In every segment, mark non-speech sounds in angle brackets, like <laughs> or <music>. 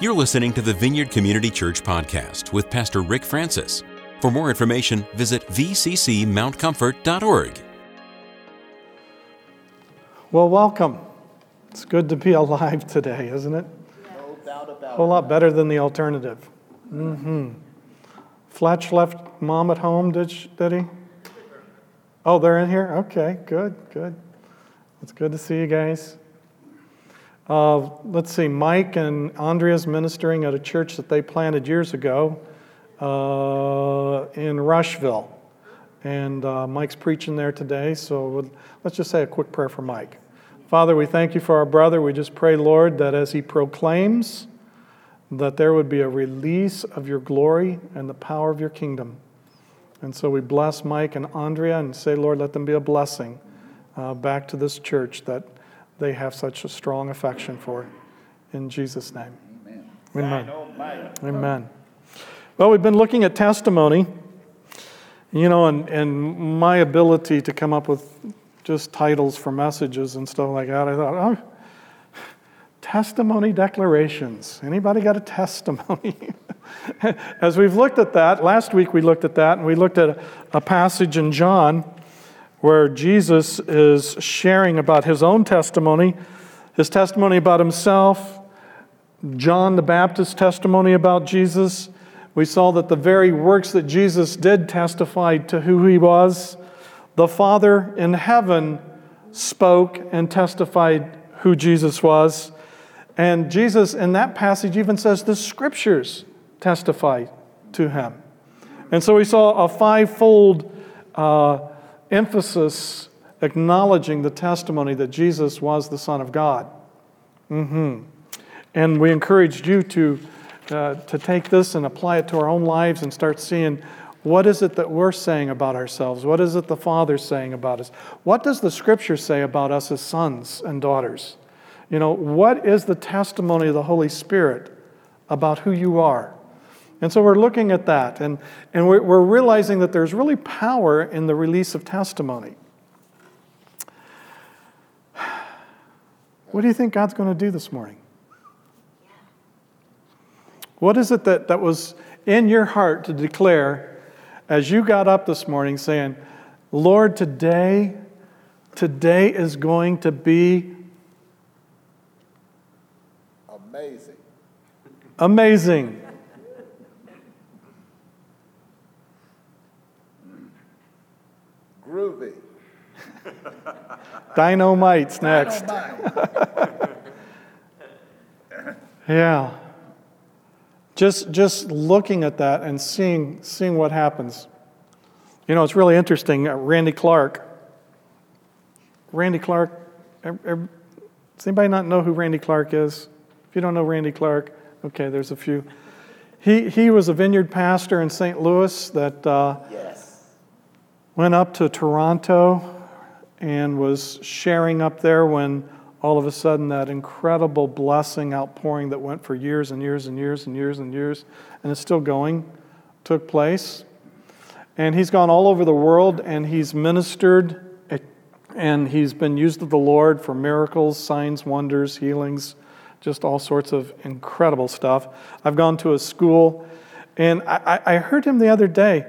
You're listening to the Vineyard Community Church podcast with Pastor Rick Francis. For more information, visit vccmountcomfort.org. Well, welcome. It's good to be <laughs> alive today, isn't it? No doubt about A whole lot better than the alternative. Mm-hmm. Fletch left mom at home, did, she, did he? Oh, they're in here? Okay, good, good. It's good to see you guys. Let's see, Mike and Andrea's ministering at a church that they planted years ago uh, in Rushville. And uh, Mike's preaching there today, so let's just say a quick prayer for Mike. Father, we thank you for our brother. We just pray, Lord, that as he proclaims, that there would be a release of your glory and the power of your kingdom. And so we bless Mike and Andrea and say, Lord, let them be a blessing uh, back to this church that they have such a strong affection for. In Jesus' name. Amen. Amen. Amen. Well, we've been looking at testimony, you know, and, and my ability to come up with just titles for messages and stuff like that. I thought, oh, testimony declarations. Anybody got a testimony? <laughs> As we've looked at that, last week we looked at that, and we looked at a, a passage in John where Jesus is sharing about his own testimony, his testimony about himself, John the Baptist's testimony about Jesus. We saw that the very works that Jesus did testified to who he was. The Father in heaven spoke and testified who Jesus was. And Jesus, in that passage, even says the scriptures testify to him. And so we saw a fivefold uh, emphasis acknowledging the testimony that Jesus was the Son of God. hmm And we encouraged you to, uh, to take this and apply it to our own lives and start seeing what is it that we're saying about ourselves? What is it the Father's saying about us? What does the Scripture say about us as sons and daughters? You know, what is the testimony of the Holy Spirit about who you are? And so we're looking at that, and, and we're, we're realizing that there's really power in the release of testimony. What do you think God's going to do this morning? What is it that, that was in your heart to declare as you got up this morning saying, Lord, today, today is going to be Amazing. amazing. Dynamite's next. Dynamite. Yeah. Just, just looking at that and seeing, seeing what happens. You know, it's really interesting. Uh, Randy Clark. Randy Clark. ev- ev- Does anybody not know who Randy Clark is? If you don't know Randy Clark, okay, there's a few. He, he was a vineyard pastor in St. Louis that uh, yes. went up to Toronto and was sharing up there when all of a sudden that incredible blessing outpouring that went for years and years and years and years and years and is still going took place. And he's gone all over the world and he's ministered and he's been used of the Lord for miracles, signs, wonders, healings, just all sorts of incredible stuff. I've gone to a school and I, I heard him the other day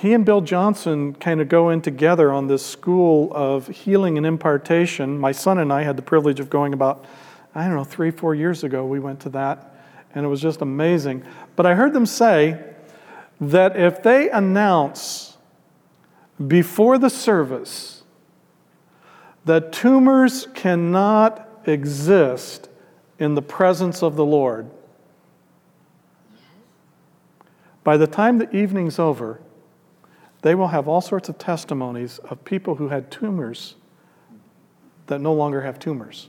he and Bill Johnson kind of go in together on this school of healing and impartation. My son and I had the privilege of going about, I don't know, three, four years ago. We went to that, and it was just amazing. But I heard them say that if they announce before the service that tumors cannot exist in the presence of the Lord, by the time the evening's over, they will have all sorts of testimonies of people who had tumors that no longer have tumors.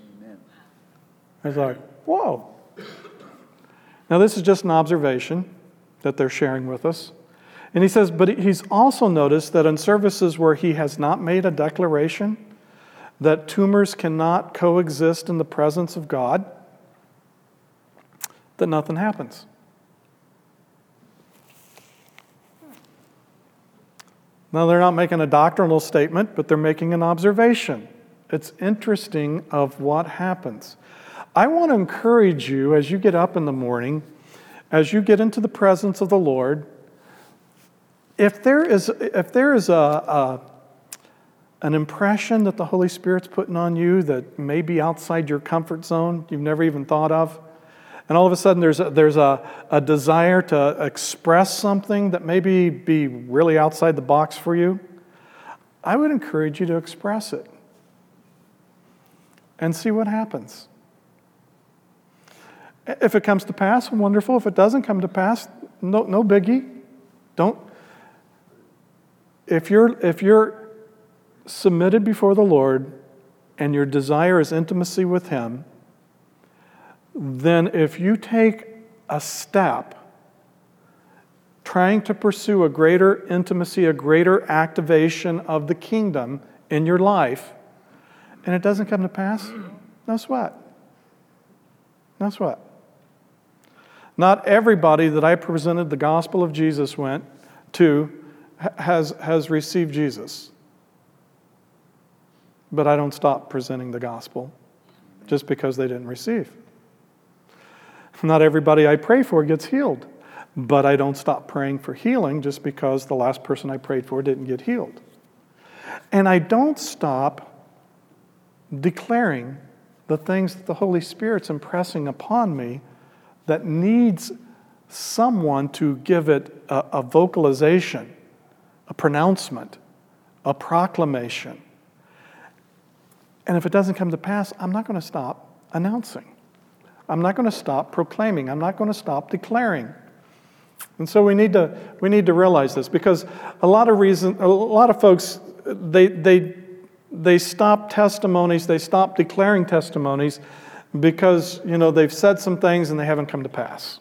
I was like, whoa. Now, this is just an observation that they're sharing with us. And he says, but he's also noticed that in services where he has not made a declaration that tumors cannot coexist in the presence of God, that nothing happens. Now, they're not making a doctrinal statement, but they're making an observation. It's interesting of what happens. I want to encourage you as you get up in the morning, as you get into the presence of the Lord, if there is, if there is a, a an impression that the Holy Spirit's putting on you that may be outside your comfort zone, you've never even thought of, and all of a sudden there's a, there's a, a desire to express something that maybe be really outside the box for you, I would encourage you to express it and see what happens. If it comes to pass, wonderful. If it doesn't come to pass, no, no biggie. Don't. If you're, if you're submitted before the Lord and your desire is intimacy with Him, then if you take a step trying to pursue a greater intimacy, a greater activation of the kingdom in your life, and it doesn't come to pass, no sweat. No sweat. Not everybody that I presented the gospel of Jesus went to has, has received Jesus. But I don't stop presenting the gospel just because they didn't receive. Not everybody I pray for gets healed, but I don't stop praying for healing just because the last person I prayed for didn't get healed. And I don't stop declaring the things that the Holy Spirit's impressing upon me that needs someone to give it a, a vocalization, a pronouncement, a proclamation. And if it doesn't come to pass, I'm not going to stop announcing. I'm not going to stop proclaiming. I'm not going to stop declaring. And so we need to, we need to realize this because a lot of reason, a lot of folks, they, they, they stop testimonies, they stop declaring testimonies because, you know, they've said some things and they haven't come to pass.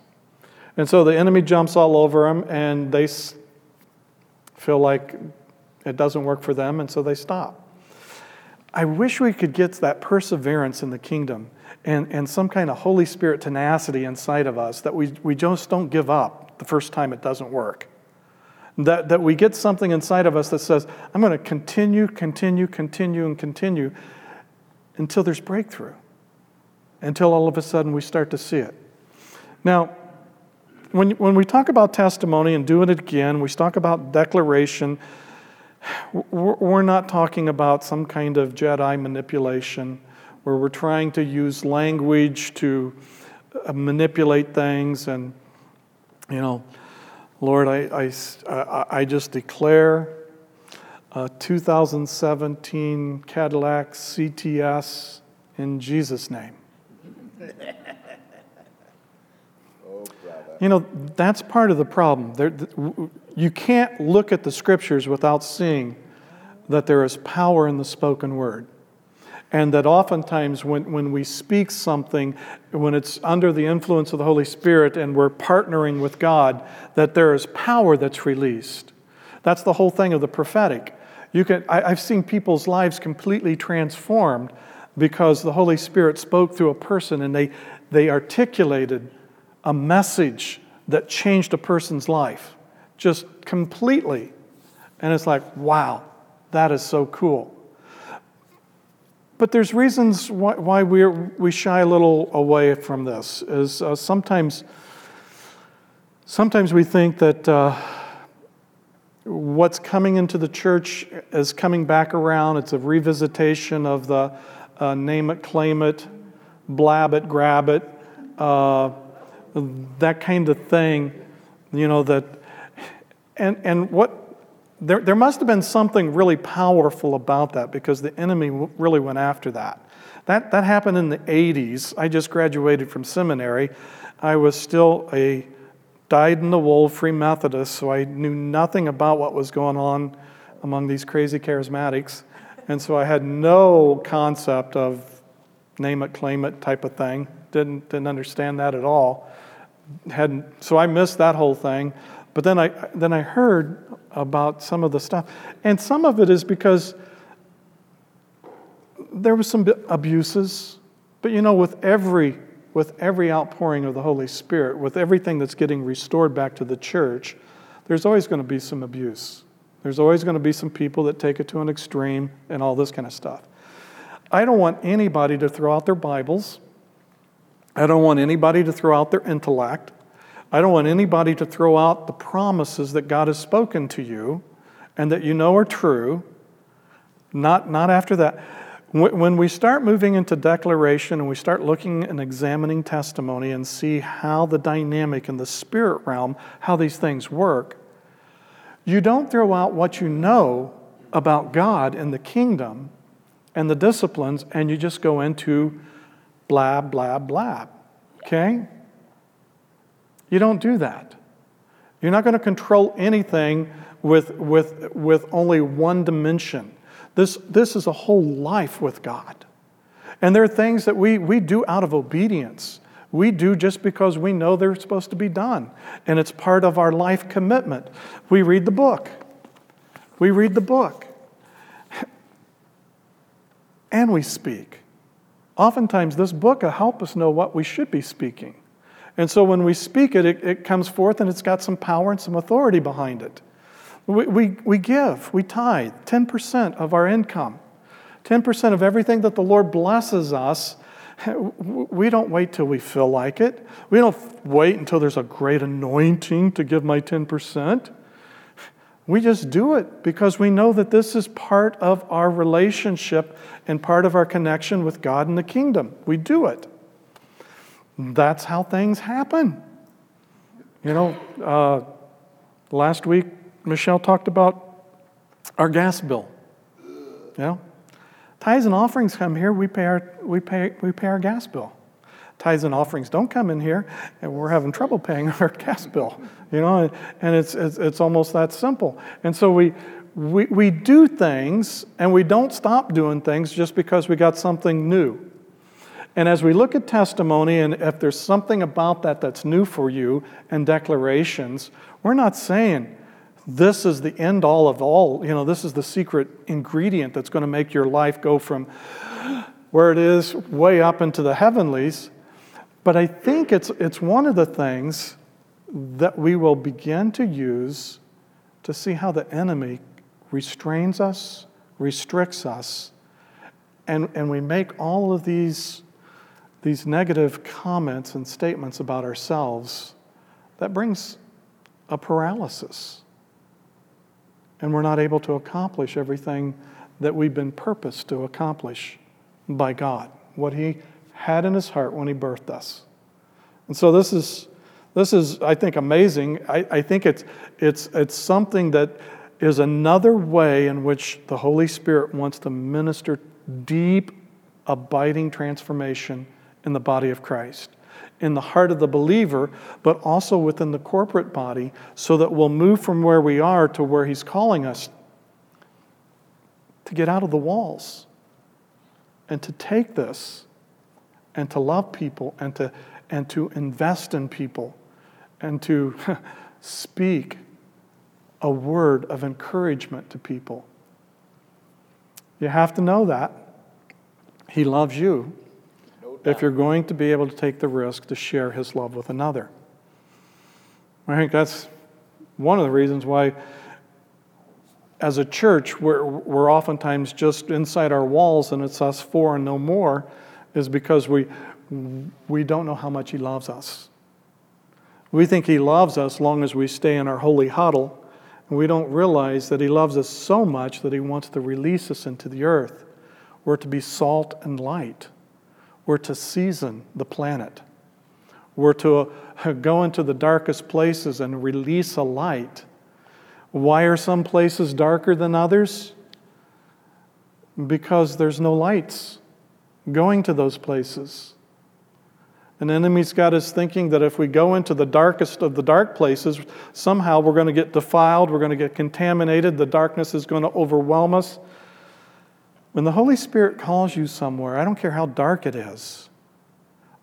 And so the enemy jumps all over them and they feel like it doesn't work for them and so they stop. I wish we could get that perseverance in the kingdom and, and some kind of Holy Spirit tenacity inside of us that we, we just don't give up the first time it doesn't work. That, that we get something inside of us that says, I'm going to continue, continue, continue, and continue until there's breakthrough, until all of a sudden we start to see it. Now, when, when we talk about testimony and doing it again, we talk about declaration, we're not talking about some kind of Jedi manipulation where we're trying to use language to uh, manipulate things and, you know, Lord, I, I, I just declare a 2017 Cadillac CTS in Jesus' name. You know, that's part of the problem. There, you can't look at the scriptures without seeing that there is power in the spoken word. And that oftentimes, when, when we speak something, when it's under the influence of the Holy Spirit and we're partnering with God, that there is power that's released. That's the whole thing of the prophetic. You can, I, I've seen people's lives completely transformed because the Holy Spirit spoke through a person and they, they articulated a message that changed a person's life just completely. And it's like, wow, that is so cool. But there's reasons why, why we we shy a little away from this. Is uh, sometimes, sometimes we think that uh, what's coming into the church is coming back around. It's a revisitation of the uh, name it, claim it, blab it, grab it, uh, that kind of thing. You know that, and and what there, there must have been something really powerful about that because the enemy really went after that. That, that happened in the 80s. I just graduated from seminary. I was still a dyed in the wool Free Methodist, so I knew nothing about what was going on among these crazy charismatics. And so I had no concept of name it, claim it type of thing. Didn't, didn't understand that at all. Hadn't, so I missed that whole thing. But then I, then I heard about some of the stuff. And some of it is because there was some abuses. But you know, with every, with every outpouring of the Holy Spirit, with everything that's getting restored back to the church, there's always going to be some abuse. There's always going to be some people that take it to an extreme and all this kind of stuff. I don't want anybody to throw out their Bibles I don't want anybody to throw out their intellect. I don't want anybody to throw out the promises that God has spoken to you and that you know are true. Not, not after that. When we start moving into declaration and we start looking and examining testimony and see how the dynamic in the spirit realm, how these things work, you don't throw out what you know about God and the kingdom and the disciplines and you just go into blah, blah, blah. Okay? You don't do that. You're not going to control anything with, with, with only one dimension. This, this is a whole life with God. And there are things that we, we do out of obedience. We do just because we know they're supposed to be done. And it's part of our life commitment. We read the book. We read the book. And we speak. Oftentimes, this book will help us know what we should be speaking. And so when we speak it, it, it comes forth and it's got some power and some authority behind it. We, we, we give, we tithe 10% of our income, 10% of everything that the Lord blesses us. <laughs> We don't wait till we feel like it. We don't wait until there's a great anointing to give my 10%. We just do it because we know that this is part of our relationship and part of our connection with God and the kingdom. We do it. That's how things happen. You know, uh, last week Michelle talked about our gas bill. You know, tithes and offerings come here, we pay our, we pay, we pay our gas bill. Tithes and offerings don't come in here, and we're having trouble paying <laughs> our gas bill. You know, and it's, it's, it's almost that simple. And so we, we, we do things, and we don't stop doing things just because we got something new. And as we look at testimony, and if there's something about that that's new for you and declarations, we're not saying, this is the end all of all. You know, this is the secret ingredient that's going to make your life go from where it is way up into the heavenlies. But I think it's, it's one of the things that we will begin to use to see how the enemy restrains us, restricts us, and, and we make all of these, these negative comments and statements about ourselves. That brings a paralysis and we're not able to accomplish everything that we've been purposed to accomplish by God, what He had in His heart when He birthed us. And so this is, this is I think, amazing. I, I think it's, it's, it's something that is another way in which the Holy Spirit wants to minister deep, abiding transformation in the body of Christ in the heart of the believer, but also within the corporate body, so that we'll move from where we are to where He's calling us to get out of the walls and to take this and to love people and to, and to invest in people and to <laughs> speak a word of encouragement to people. You have to know that. He loves you if you're going to be able to take the risk to share his love with another. I think that's one of the reasons why, as a church, we're, we're oftentimes just inside our walls and it's us four and no more, is because we, we don't know how much he loves us. We think he loves us long as we stay in our holy huddle, and we don't realize that he loves us so much that he wants to release us into the earth. We're to be salt and light. We're to season the planet. We're to uh, go into the darkest places and release a light. Why are some places darker than others? Because there's no lights going to those places. An enemy's got us thinking that if we go into the darkest of the dark places, somehow we're going to get defiled, we're going to get contaminated, the darkness is going to overwhelm us. When the Holy Spirit calls you somewhere, I don't care how dark it is,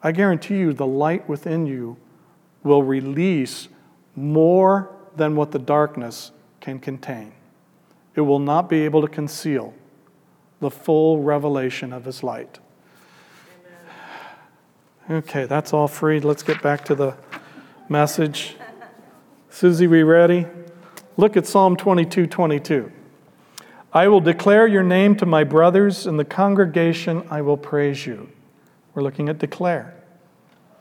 I guarantee you the light within you will release more than what the darkness can contain. It will not be able to conceal the full revelation of His light. Okay, that's all free. Let's get back to the message. Susie, we ready? Look at Psalm 22 22. I will declare your name to my brothers. In the congregation, I will praise you. We're looking at declare.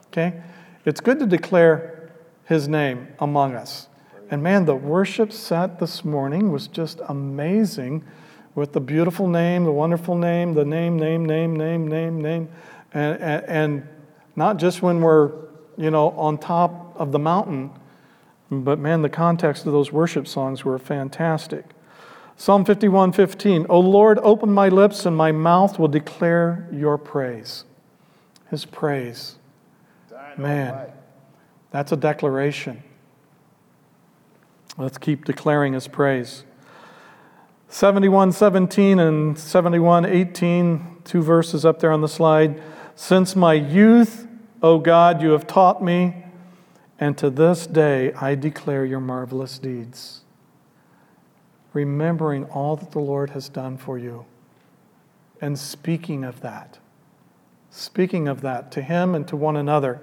Okay? It's good to declare his name among us. And man, the worship set this morning was just amazing with the beautiful name, the wonderful name, the name, name, name, name, name, name. And, and, and not just when we're, you know, on top of the mountain, but man, the context of those worship songs were fantastic. Psalm 51 15. O Lord, open my lips, and my mouth will declare your praise. His praise. Man, that's a declaration. Let's keep declaring his praise. 71:17 and 71:18, two verses up there on the slide. Since my youth, O God, you have taught me, and to this day I declare your marvelous deeds. Remembering all that the Lord has done for you and speaking of that. Speaking of that to him and to one another.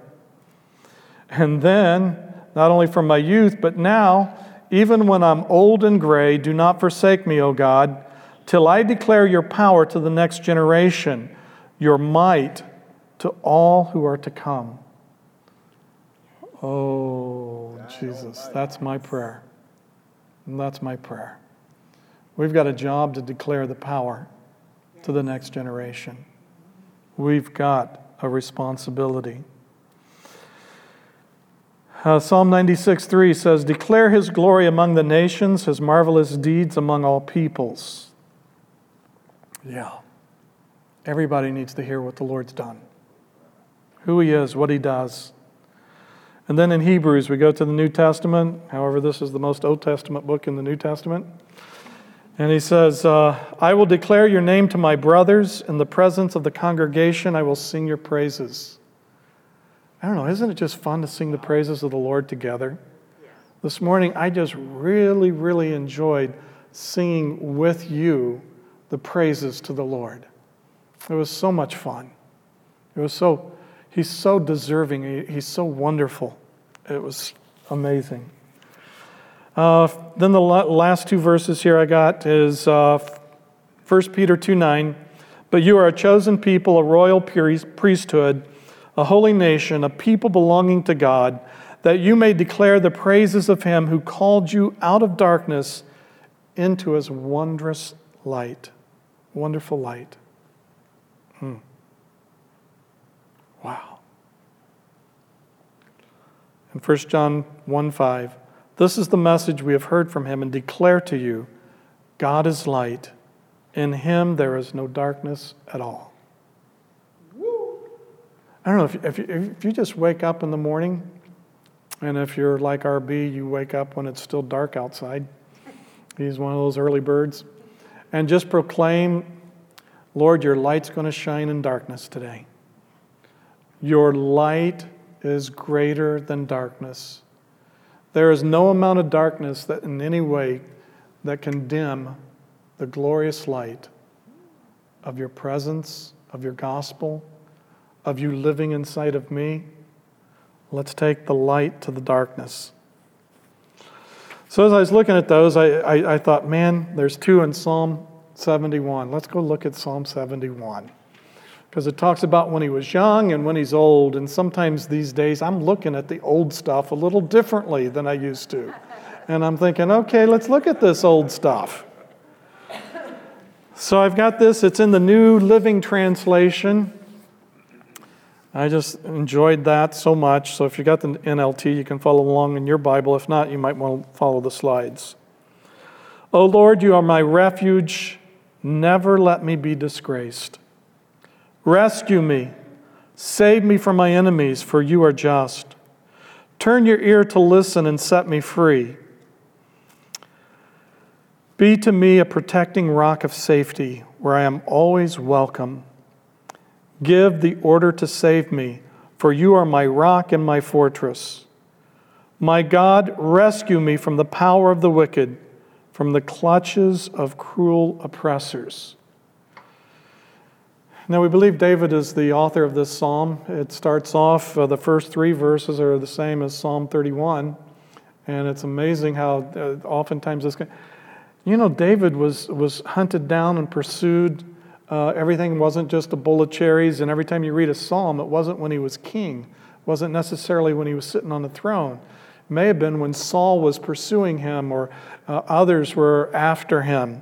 And then, not only from my youth, but now, even when I'm old and gray, do not forsake me, O God, till I declare your power to the next generation, your might to all who are to come. Oh, Jesus, that's my prayer. That's my prayer. We've got a job to declare the power to the next generation. We've got a responsibility. Uh, Psalm 96 3 says, Declare his glory among the nations, his marvelous deeds among all peoples. Yeah. Everybody needs to hear what the Lord's done, who he is, what he does. And then in Hebrews, we go to the New Testament. However, this is the most Old Testament book in the New Testament. And he says, uh, I will declare your name to my brothers. In the presence of the congregation, I will sing your praises. I don't know, isn't it just fun to sing the praises of the Lord together? This morning, I just really, really enjoyed singing with you the praises to the Lord. It was so much fun. It was so, he's so deserving, he's so wonderful. It was amazing. Uh, then the last two verses here I got is uh, 1 Peter 2 9. But you are a chosen people, a royal priesthood a holy nation, a people belonging to God, that you may declare the praises of him who called you out of darkness into his wondrous light. Wonderful light. Hmm. Wow. In 1 John 1 5, this is the message we have heard from him and declare to you God is light. In him there is no darkness at all. I don't know if, if, if you just wake up in the morning, and if you're like RB, you wake up when it's still dark outside. He's one of those early birds. And just proclaim, Lord, your light's going to shine in darkness today. Your light is greater than darkness. There is no amount of darkness that in any way that can dim the glorious light of your presence, of your gospel, of you living inside of me. Let's take the light to the darkness. So, as I was looking at those, I, I, I, thought, man, there's two in Psalm 71. Let's go look at Psalm 71. Because it talks about when he was young and when he's old. And sometimes these days, I'm looking at the old stuff a little differently than I used to. And I'm thinking, okay, let's look at this old stuff. So, I've got this, it's in the New Living Translation. I just enjoyed that so much. So if you got the NLT, you can follow along in your Bible. If not, you might want to follow the slides. O Lord, you are my refuge. Never let me be disgraced. Rescue me. Save me from my enemies, for you are just. Turn your ear to listen and set me free. Be to me a protecting rock of safety where I am always welcome. Give the order to save me, for you are my rock and my fortress. My God, rescue me from the power of the wicked, from the clutches of cruel oppressors. Now, we believe David is the author of this psalm. It starts off, uh, the first three verses are the same as Psalm 31. And it's amazing how uh, oftentimes this. Can, You know, David was, was hunted down and pursued uh, everything wasn't just a bowl of cherries, and every time you read a psalm, it wasn't when he was king, it wasn't necessarily when he was sitting on the throne. It may have been when Saul was pursuing him or uh, others were after him.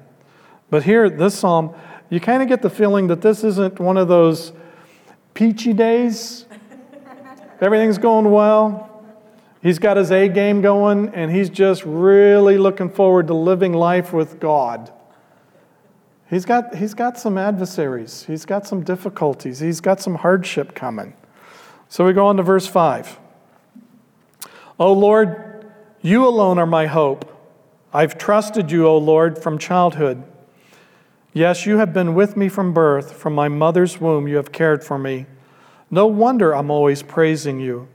But here, this psalm, you kind of get the feeling that this isn't one of those peachy days. Everything's going well. He's got his A game going, and he's just really looking forward to living life with God. He's got, he's got some adversaries, he's got some difficulties, he's got some hardship coming. So we go on to verse 5. O Lord, you alone are my hope. I've trusted you, O Lord, from childhood. Yes, you have been with me from birth. From my mother's womb, you have cared for me. No wonder I'm always praising you.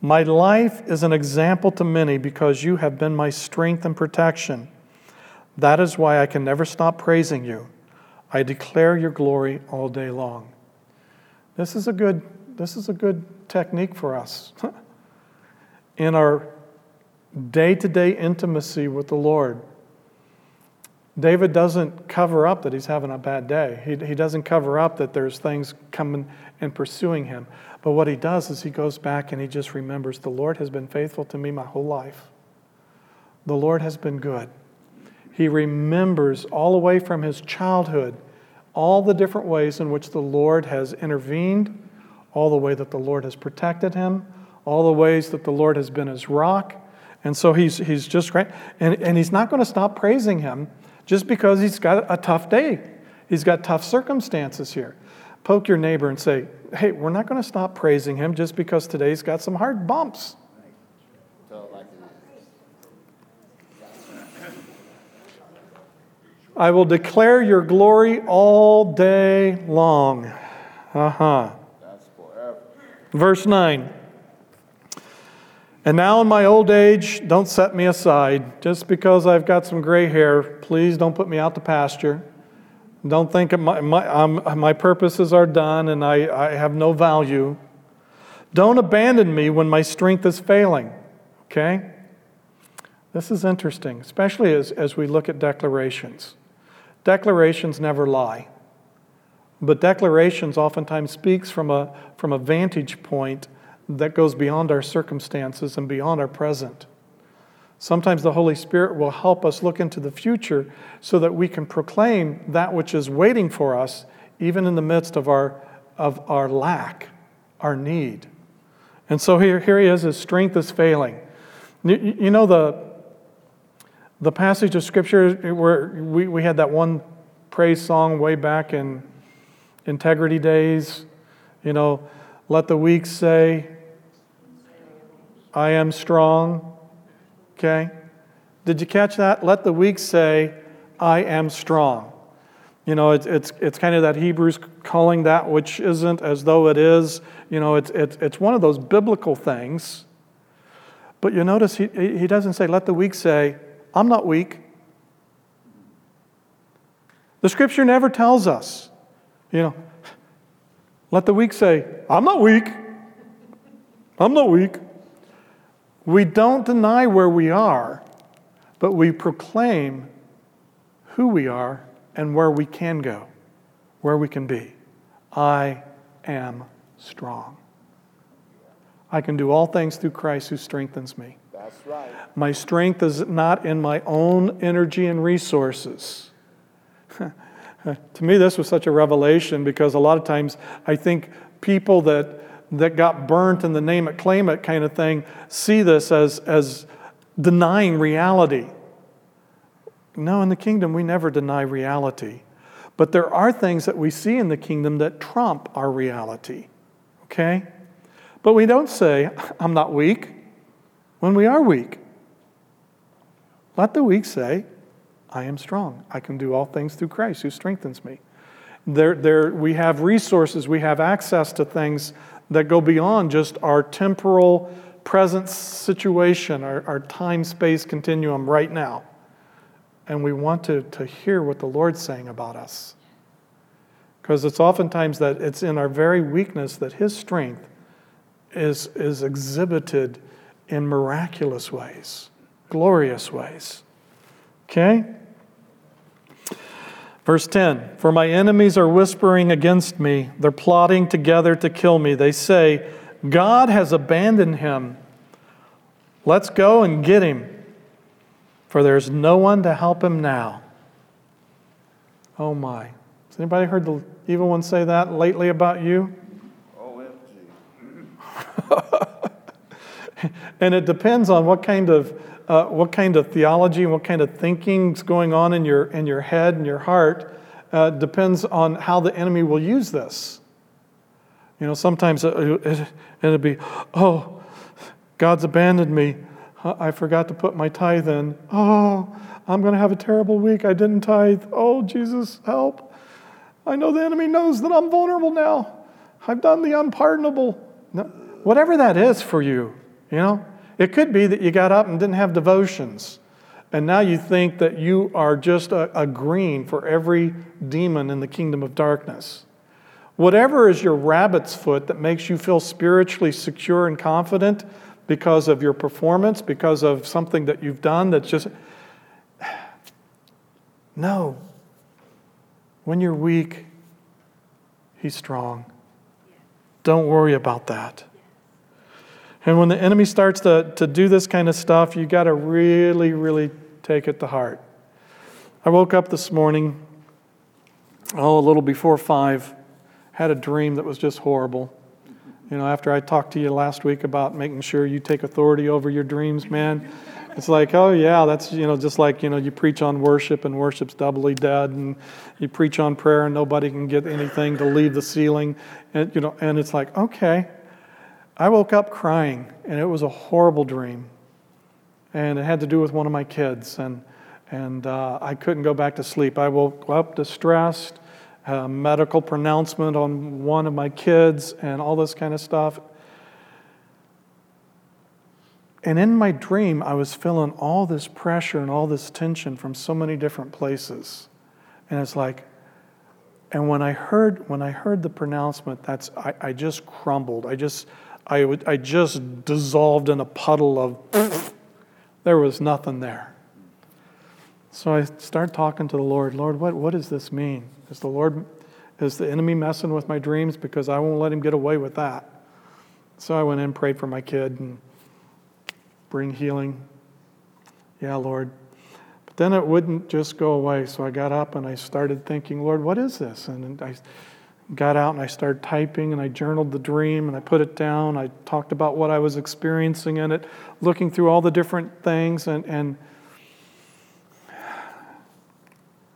My life is an example to many because you have been my strength and protection. That is why I can never stop praising you. I declare your glory all day long. This is a good, this is a good technique for us <laughs> in our day to day intimacy with the Lord. David doesn't cover up that he's having a bad day. He, he doesn't cover up that there's things coming and pursuing him. But what he does is he goes back and he just remembers the Lord has been faithful to me my whole life. The Lord has been good. He remembers all the way from his childhood all the different ways in which the Lord has intervened, all the way that the Lord has protected him, all the ways that the Lord has been his rock. And so he's, he's just great. And, and he's not going to stop praising him just because he's got a tough day. He's got tough circumstances here. Poke your neighbor and say, hey, we're not going to stop praising him just because today's got some hard bumps. I will declare your glory all day long. Uh huh. Verse 9. And now in my old age, don't set me aside. Just because I've got some gray hair, please don't put me out to pasture. Don't think my, my, um, my purposes are done and I, I have no value. Don't abandon me when my strength is failing. Okay? This is interesting, especially as, as we look at declarations. Declarations never lie. But declarations oftentimes speaks from a, from a vantage point that goes beyond our circumstances and beyond our present. Sometimes the Holy Spirit will help us look into the future so that we can proclaim that which is waiting for us, even in the midst of our, of our lack, our need. And so here, here he is, his strength is failing. You, know, the, the passage of Scripture where we, we had that one praise song way back in integrity days, you know, let the weak say, I am strong. Okay? Did you catch that? Let the weak say, I am strong. You know, it's, it's, it's kind of that Hebrews calling that which isn't as though it is. You know, it's, it's, it's one of those biblical things. But you notice he, he doesn't say, let the weak say, I'm not weak. The scripture never tells us, you know, let the weak say, I'm not weak. I'm not weak. We don't deny where we are, but we proclaim who we are and where we can go, where we can be. I am strong. I can do all things through Christ who strengthens me. That's right. My strength is not in my own energy and resources. <laughs> to me, this was such a revelation because a lot of times I think people that that got burnt in the name it, claim it kind of thing see this as, as denying reality. No, in the kingdom, we never deny reality. But there are things that we see in the kingdom that trump our reality. Okay? But we don't say, <laughs> I'm not weak, when we are weak. Let the weak say, I am strong. I can do all things through Christ who strengthens me. There, there, we have resources, we have access to things that go beyond just our temporal present situation, our, our time space continuum right now. And we want to, to hear what the Lord's saying about us. Because it's oftentimes that it's in our very weakness that His strength is, is exhibited in miraculous ways, glorious ways. Okay? Verse 10 For my enemies are whispering against me, they're plotting together to kill me. They say, God has abandoned him. Let's go and get him, for there's no one to help him now. Oh my. Has anybody heard the evil one say that lately about you? OMG. <laughs> and it depends on what kind of uh, what kind of theology and what kind of thinking is going on in your in your head and your heart. Uh, depends on how the enemy will use this. You know, sometimes it, it, it'll be, oh, God's abandoned me. I forgot to put my tithe in. Oh, I'm going to have a terrible week. I didn't tithe. Oh, Jesus, help. I know the enemy knows that I'm vulnerable now. I've done the unpardonable. No, whatever that is for you, you know, it could be that you got up and didn't have devotions. And now you think that you are just a, a green for every demon in the kingdom of darkness. Whatever is your rabbit's foot that makes you feel spiritually secure and confident because of your performance, because of something that you've done that's just. <sighs> No. When you're weak, he's strong. Don't worry about that. And when the enemy starts to, to do this kind of stuff, you got to really, really take it to heart. I woke up this morning, oh, a little before five, had a dream that was just horrible. You know, after I talked to you last week about making sure you take authority over your dreams, man, it's like, oh, yeah, that's, you know, just like, you know, you preach on worship and worship's doubly dead, and you preach on prayer and nobody can get anything to leave the ceiling. And, you know, and it's like, okay, I woke up crying, and it was a horrible dream. And it had to do with one of my kids, and, and uh, I couldn't go back to sleep. I woke up distressed, a medical pronouncement on one of my kids, and all this kind of stuff. And in my dream, I was feeling all this pressure and all this tension from so many different places. And it's like, and when I heard when I heard the pronouncement, that's I, I just crumbled. I just I, just dissolved in a puddle of, <laughs> there was nothing there. So I start talking to the Lord, Lord, what, what does this mean? Is the Lord, is the enemy messing with my dreams? Because I won't let him get away with that. So I went in, prayed for my kid, and bring healing. Yeah, Lord. But then it wouldn't just go away. So I got up and I started thinking, Lord, what is this? And I got out and I started typing and I journaled the dream and I put it down. I talked about what I was experiencing in it, looking through all the different things. And, and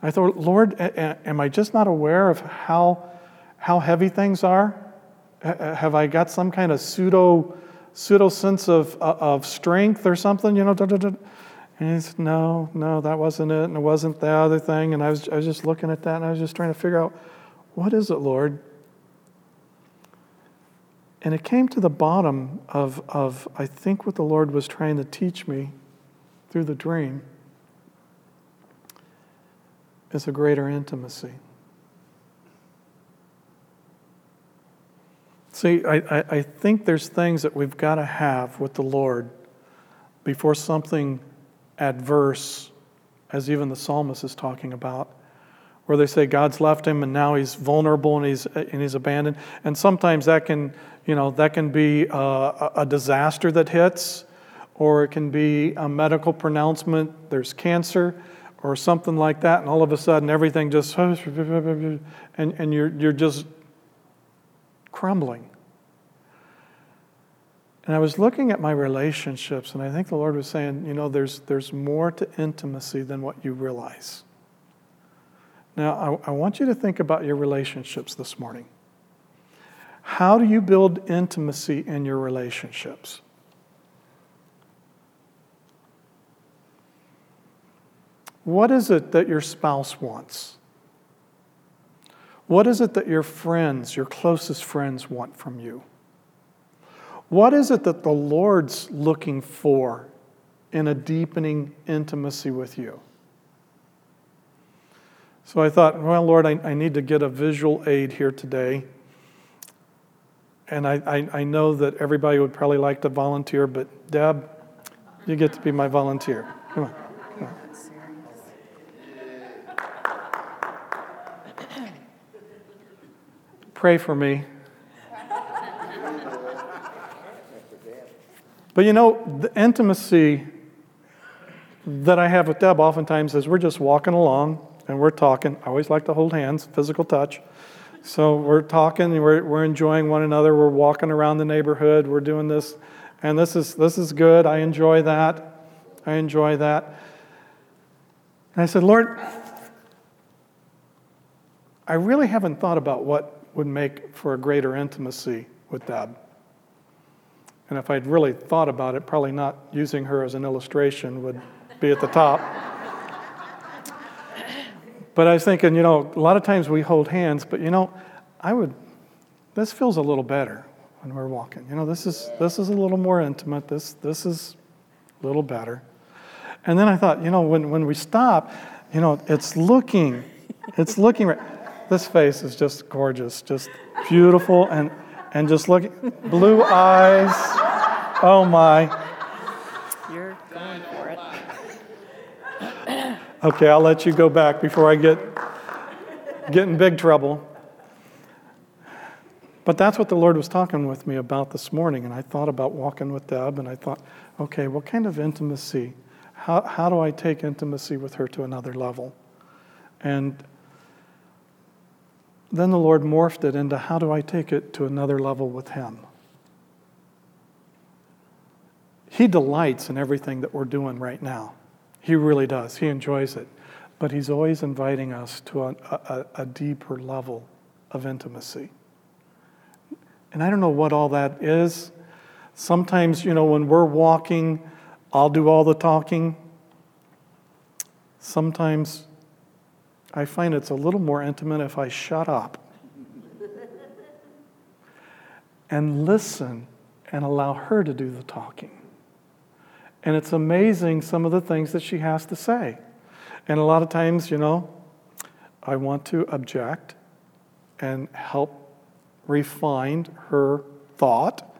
I thought, Lord, am I just not aware of how, how heavy things are? Have I got some kind of pseudo, pseudo sense of, uh, of strength or something? You know, and he said, No, no, that wasn't it. And it wasn't the other thing. And I was, I was just looking at that and I was just trying to figure out what is it, Lord? And it came to the bottom of, of, I think, what the Lord was trying to teach me through the dream is a greater intimacy. See, I, I, I think there's things that we've got to have with the Lord before something adverse, as even the psalmist is talking about, where they say God's left him and now he's vulnerable and he's, and he's abandoned. And sometimes that can, you know, that can be uh, a, a disaster that hits, or it can be a medical pronouncement, there's cancer, or something like that, and all of a sudden everything just, and, and you're, you're just crumbling. And I was looking at my relationships, and I think the Lord was saying, you know, there's, there's more to intimacy than what you realize. Now, I, I want you to think about your relationships this morning. How do you build intimacy in your relationships? What is it that your spouse wants? What is it that your friends, your closest friends, want from you? What is it that the Lord's looking for in a deepening intimacy with you? So I thought, well, Lord, I, I need to get a visual aid here today. And I, I, I know that everybody would probably like to volunteer, but Deb, you get to be my volunteer. Come on. Pray for me. But you know, the intimacy that I have with Deb oftentimes is we're just walking along and we're talking. I always like to hold hands, physical touch. So we're talking we're, we're enjoying one another. We're walking around the neighborhood. We're doing this. And this is, this is good. I enjoy that. I enjoy that. And I said, Lord, I really haven't thought about what would make for a greater intimacy with Deb. And if I'd really thought about it, probably not using her as an illustration would be at the top. But I was thinking, you know, a lot of times we hold hands, but you know, I would, this feels a little better when we're walking. You know, this is, this is a little more intimate. This, this is a little better. And then I thought, you know, when, when we stop, you know, it's looking, it's looking right. This face is just gorgeous, just beautiful, and, and just looking, blue eyes. Oh my. You're going for it. Okay, I'll let you go back before I get, get in big trouble. But that's what the Lord was talking with me about this morning. And I thought about walking with Deb, and I thought, okay, what kind of intimacy? How, how do I take intimacy with her to another level? And then the Lord morphed it into how do I take it to another level with Him? He delights in everything that we're doing right now. He really does. He enjoys it. But He's always inviting us to a, a, a deeper level of intimacy. And I don't know what all that is. Sometimes, you know, when we're walking, I'll do all the talking. Sometimes I find it's a little more intimate if I shut up and listen and allow her to do the talking. And it's amazing some of the things that she has to say. And a lot of times, you know, I want to object and help refine her thought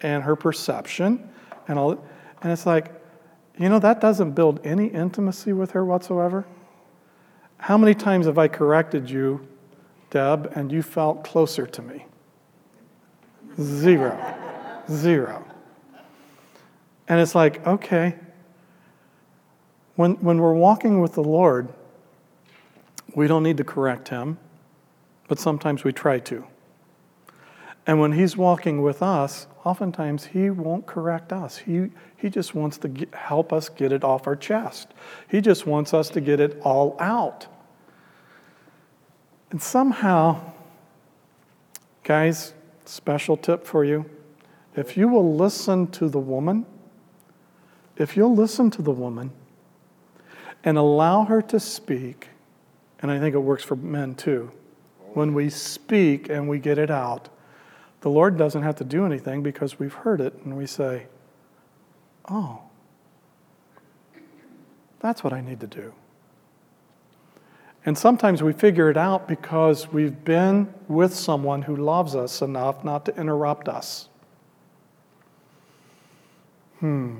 and her perception and all and it's like you know that doesn't build any intimacy with her whatsoever how many times have I corrected you, Deb, and you felt closer to me? Zero. Zero. And it's like, okay, when, when we're walking with the Lord, we don't need to correct him, but sometimes we try to. And when he's walking with us, oftentimes he won't correct us. He, he just wants to get, help us get it off our chest. He just wants us to get it all out. And somehow, guys, special tip for you if you will listen to the woman, if you'll listen to the woman and allow her to speak, and I think it works for men too, when we speak and we get it out, the Lord doesn't have to do anything because we've heard it and we say, Oh, that's what I need to do. And sometimes we figure it out because we've been with someone who loves us enough not to interrupt us. Hmm.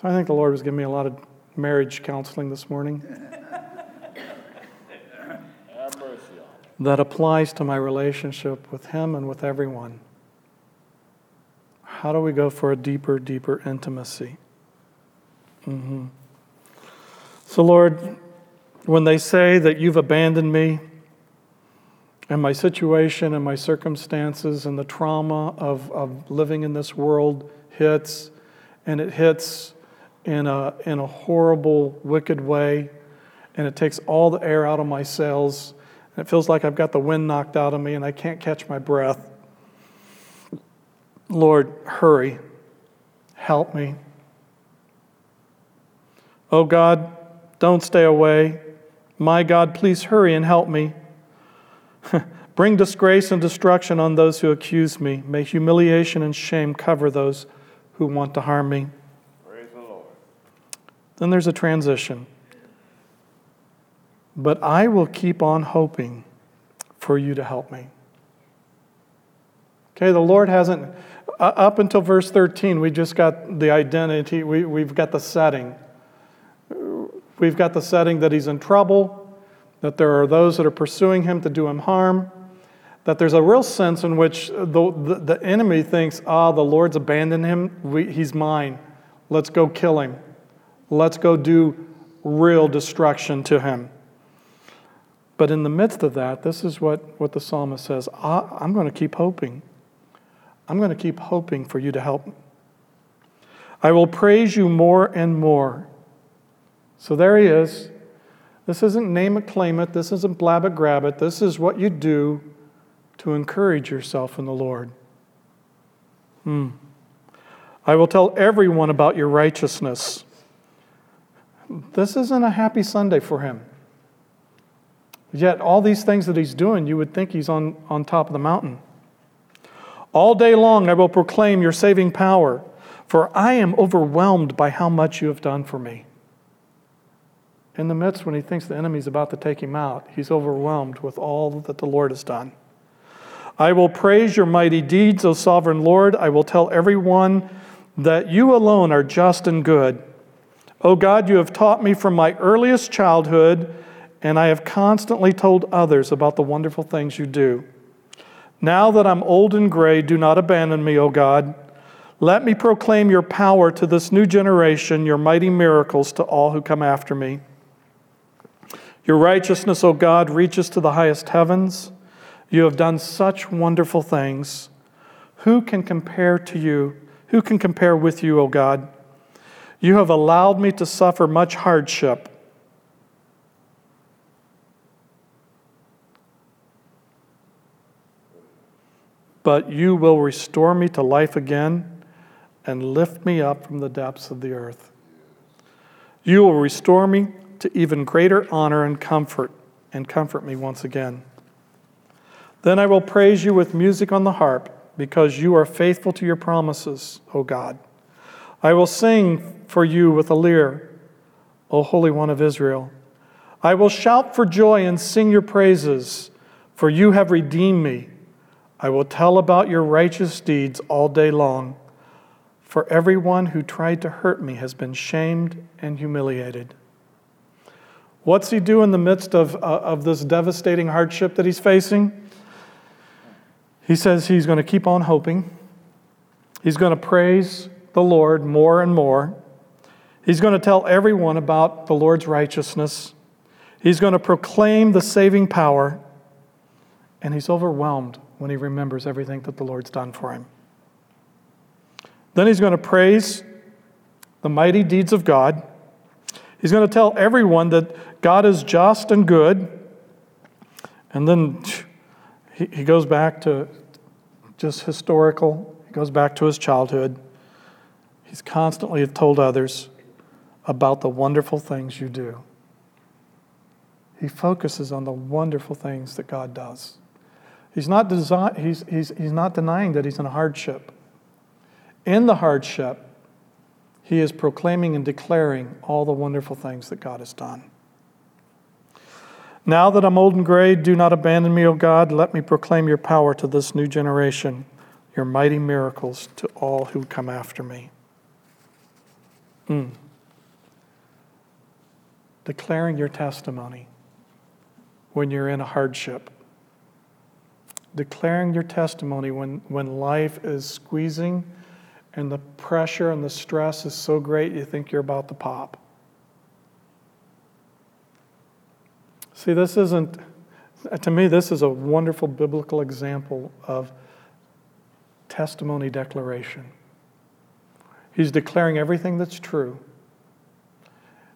So I think the Lord was giving me a lot of marriage counseling this morning. that applies to my relationship with Him and with everyone. How do we go for a deeper, deeper intimacy? Mm-hmm. So, Lord, when they say that you've abandoned me and my situation and my circumstances and the trauma of, of living in this world hits, and it hits in a, in a horrible, wicked way, and it takes all the air out of my sails, and it feels like I've got the wind knocked out of me and I can't catch my breath. Lord, hurry. Help me. Oh God, don't stay away. My God, please hurry and help me. <laughs> Bring disgrace and destruction on those who accuse me. May humiliation and shame cover those who want to harm me. Then there's a transition. But I will keep on hoping for you to help me. Okay, the Lord hasn't, up until verse 13, we just got the identity, we, we've got the setting. We've got the setting that he's in trouble, that there are those that are pursuing him to do him harm, that there's a real sense in which the, the, the enemy thinks, ah, the Lord's abandoned him. We, he's mine. Let's go kill him. Let's go do real destruction to him. But in the midst of that, this is what, what the psalmist says I'm going to keep hoping. I'm going to keep hoping for you to help. Me. I will praise you more and more. So there he is. This isn't name it, claim it. This isn't blab it, grab it. This is what you do to encourage yourself in the Lord. Hmm. I will tell everyone about your righteousness. This isn't a happy Sunday for him. Yet, all these things that he's doing, you would think he's on, on top of the mountain. All day long I will proclaim your saving power, for I am overwhelmed by how much you have done for me. In the midst, when he thinks the enemy's about to take him out, he's overwhelmed with all that the Lord has done. I will praise your mighty deeds, O sovereign Lord. I will tell everyone that you alone are just and good. O God, you have taught me from my earliest childhood, and I have constantly told others about the wonderful things you do. Now that I'm old and gray, do not abandon me, O God. Let me proclaim your power to this new generation, your mighty miracles to all who come after me. Your righteousness, O God, reaches to the highest heavens. You have done such wonderful things. Who can compare to you? Who can compare with you, O God? You have allowed me to suffer much hardship but you will restore me to life again and lift me up from the depths of the earth. You will restore me to even greater honor and comfort, and comfort me once again. Then I will praise you with music on the harp, because you are faithful to your promises, O God. I will sing for you with a lyre, O Holy One of Israel. I will shout for joy and sing your praises, for you have redeemed me I will tell about your righteous deeds all day long, for everyone who tried to hurt me has been shamed and humiliated. What's he do in the midst of, uh, of this devastating hardship that he's facing? He says he's going to keep on hoping. He's going to praise the Lord more and more. He's going to tell everyone about the Lord's righteousness. He's going to proclaim the saving power. And he's overwhelmed when he remembers everything that the Lord's done for him. Then he's going to praise the mighty deeds of God. He's going to tell everyone that God is just and good. And then he, goes back to just historical, he goes back to his childhood. He's constantly told others about the wonderful things you do. He focuses on the wonderful things that God does. He's not, desi- he's, he's, he's not denying that he's in a hardship. In the hardship, he is proclaiming and declaring all the wonderful things that God has done. Now that I'm old and gray, do not abandon me, O God. Let me proclaim your power to this new generation, your mighty miracles to all who come after me. Mm. Declaring your testimony when you're in a hardship declaring your testimony when, when life is squeezing and the pressure and the stress is so great you think you're about to pop. See, this isn't, to me, this is a wonderful biblical example of testimony declaration. He's declaring everything that's true.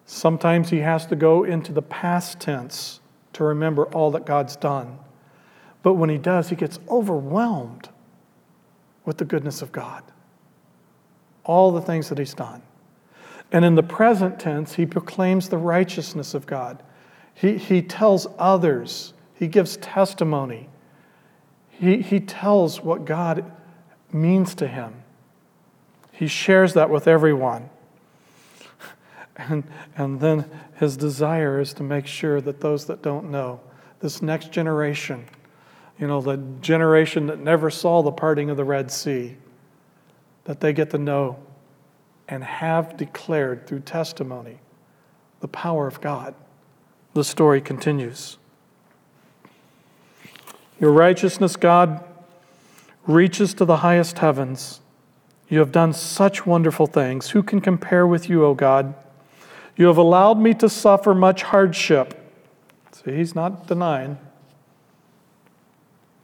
Sometimes he has to go into the past tense to remember all that God's done. But when he does, he gets overwhelmed with the goodness of God, all the things that he's done. And in the present tense, he proclaims the righteousness of God. He, he tells others, he gives testimony, he, he tells what God means to him. He shares that with everyone. And, and then his desire is to make sure that those that don't know, this next generation, you know, the generation that never saw the parting of the Red Sea, that they get to know and have declared through testimony the power of God. The story continues. Your righteousness, God, reaches to the highest heavens. You have done such wonderful things. Who can compare with you, O God? You have allowed me to suffer much hardship. See, he's not denying.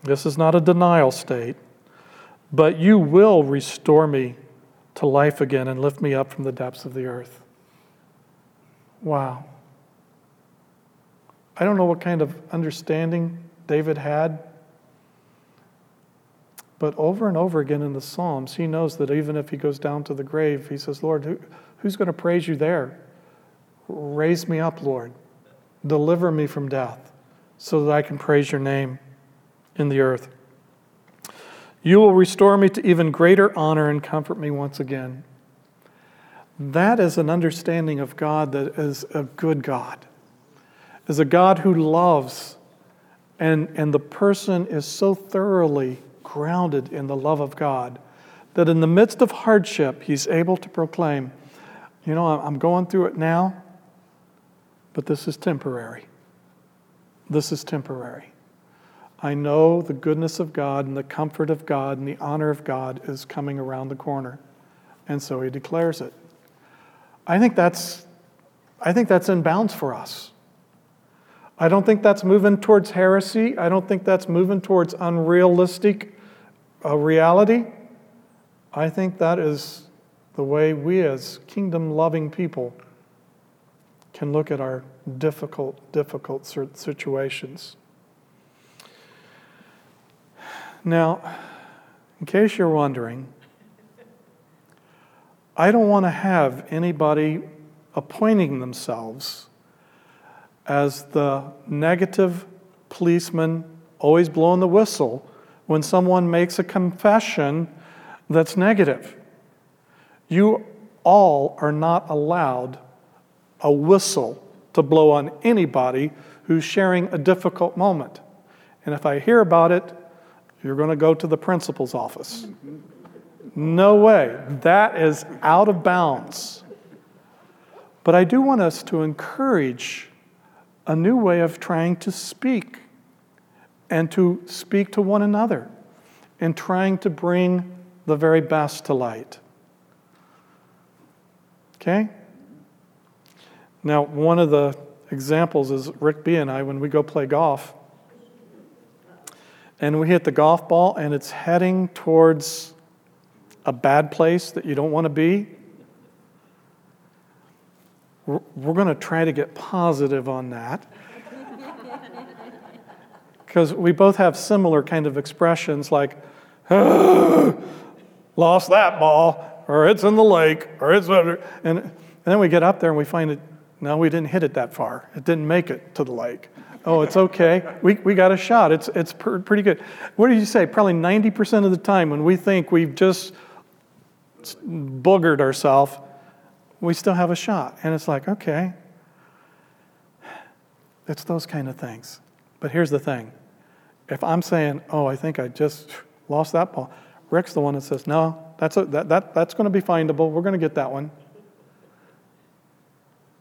This is not a denial state. But you will restore me to life again and lift me up from the depths of the earth. Wow. I don't know what kind of understanding David had, but over and over again in the Psalms, he knows that even if he goes down to the grave, he says, Lord, who, who's going to praise you there? Raise me up, Lord. Deliver me from death so that I can praise your name in the earth. You will restore me to even greater honor and comfort me once again. That is an understanding of God that is a good God, is a God who loves, and, and the person is so thoroughly grounded in the love of God that in the midst of hardship, he's able to proclaim, You know, I'm going through it now, but this is temporary. This is temporary. I know the goodness of God and the comfort of God and the honor of God is coming around the corner. And so he declares it. I think that's, I think that's in bounds for us. I don't think that's moving towards heresy. I don't think that's moving towards unrealistic uh, reality. I think that is the way we, as kingdom loving people, can look at our difficult, difficult situations. Now, in case you're wondering, I don't want to have anybody appointing themselves as the negative policeman always blowing the whistle when someone makes a confession that's negative. You all are not allowed a whistle to blow on anybody who's sharing a difficult moment. And if I hear about it, you're going to go to the principal's office. No way. That is out of bounds. But I do want us to encourage a new way of trying to speak and to speak to one another and trying to bring the very best to light. Okay? Now, one of the examples is Rick B. and I, when we go play golf, and we hit the golf ball and it's heading towards a bad place that you don't want to be, we're, going to try to get positive on that. Because we both have similar kind of expressions like, lost that ball, or it's in the lake, or it's, and, and then we get up there and we find it, no, we didn't hit it that far. It didn't make it to the lake. Oh, it's okay. We, we got a shot. It's, it's pr- pretty good. What did you say? Probably 90% of the time when we think we've just boogered ourselves, we still have a shot. And it's like, okay. It's those kind of things. But here's the thing if I'm saying, oh, I think I just lost that ball, Rick's the one that says, no, that's, that, that, that's going to be findable. We're going to get that one.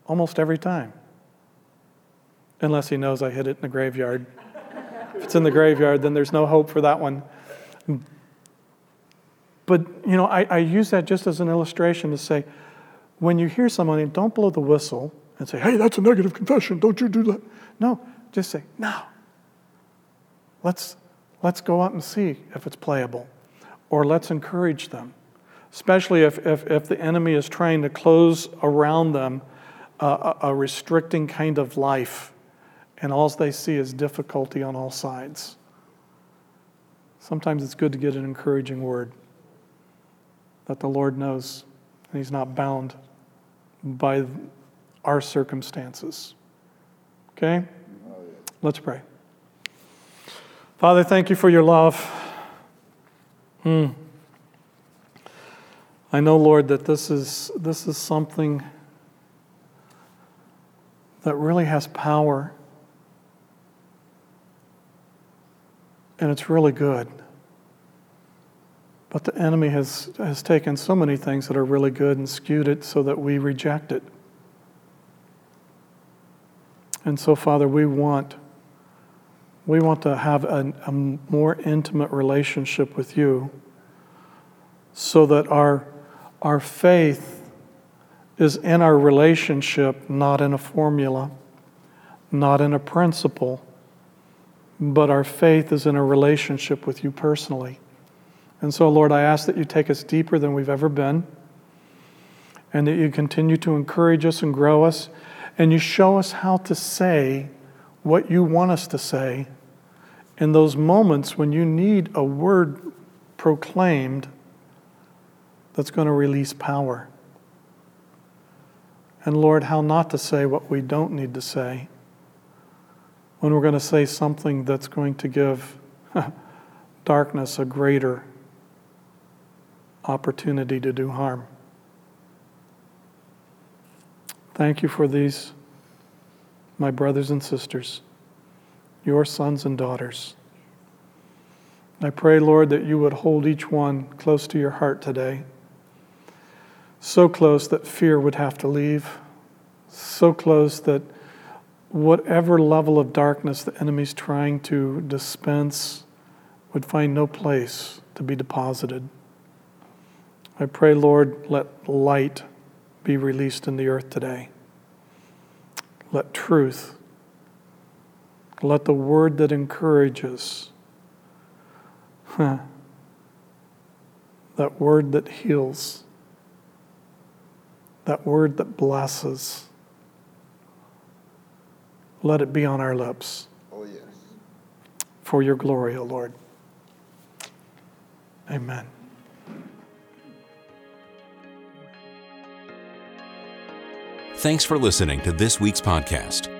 Almost every time unless he knows I hid it in the graveyard. <laughs> if it's in the graveyard, then there's no hope for that one. But, you know, I, I use that just as an illustration to say when you hear somebody, don't blow the whistle and say, hey, that's a negative confession. Don't you do that. No, just say, no. Let's, let's go out and see if it's playable. Or let's encourage them, especially if, if, if the enemy is trying to close around them uh, a, a restricting kind of life and all they see is difficulty on all sides. Sometimes it's good to get an encouraging word that the Lord knows and He's not bound by our circumstances. Okay? Oh, let's pray. Father, thank you for your love. Hmm. I know, Lord, that this is, this is something that really has power and it's really good. But the enemy has, has taken so many things that are really good and skewed it so that we reject it. And so, Father, we want, We want to have a, a more intimate relationship with you so that our, our faith is in our relationship, not in a formula, not in a principle, but our faith is in a relationship with you personally. And so, Lord, I ask that you take us deeper than we've ever been, and that you continue to encourage us and grow us, and you show us how to say what you want us to say in those moments when you need a word proclaimed that's going to release power. And Lord, how not to say what we don't need to say when we're going to say something that's going to give <laughs> darkness a greater opportunity to do harm. Thank you for these, my brothers and sisters, your sons and daughters. I pray, Lord, that you would hold each one close to your heart today. So close that fear would have to leave. So close that whatever level of darkness the enemy's trying to dispense would find no place to be deposited. I pray, Lord, let light be released in the earth today. Let truth, let the word that encourages, huh, that word that heals, that word that blesses, let it be on our lips. Oh, yes. For your glory, O Lord. Amen. Thanks for listening to this week's podcast.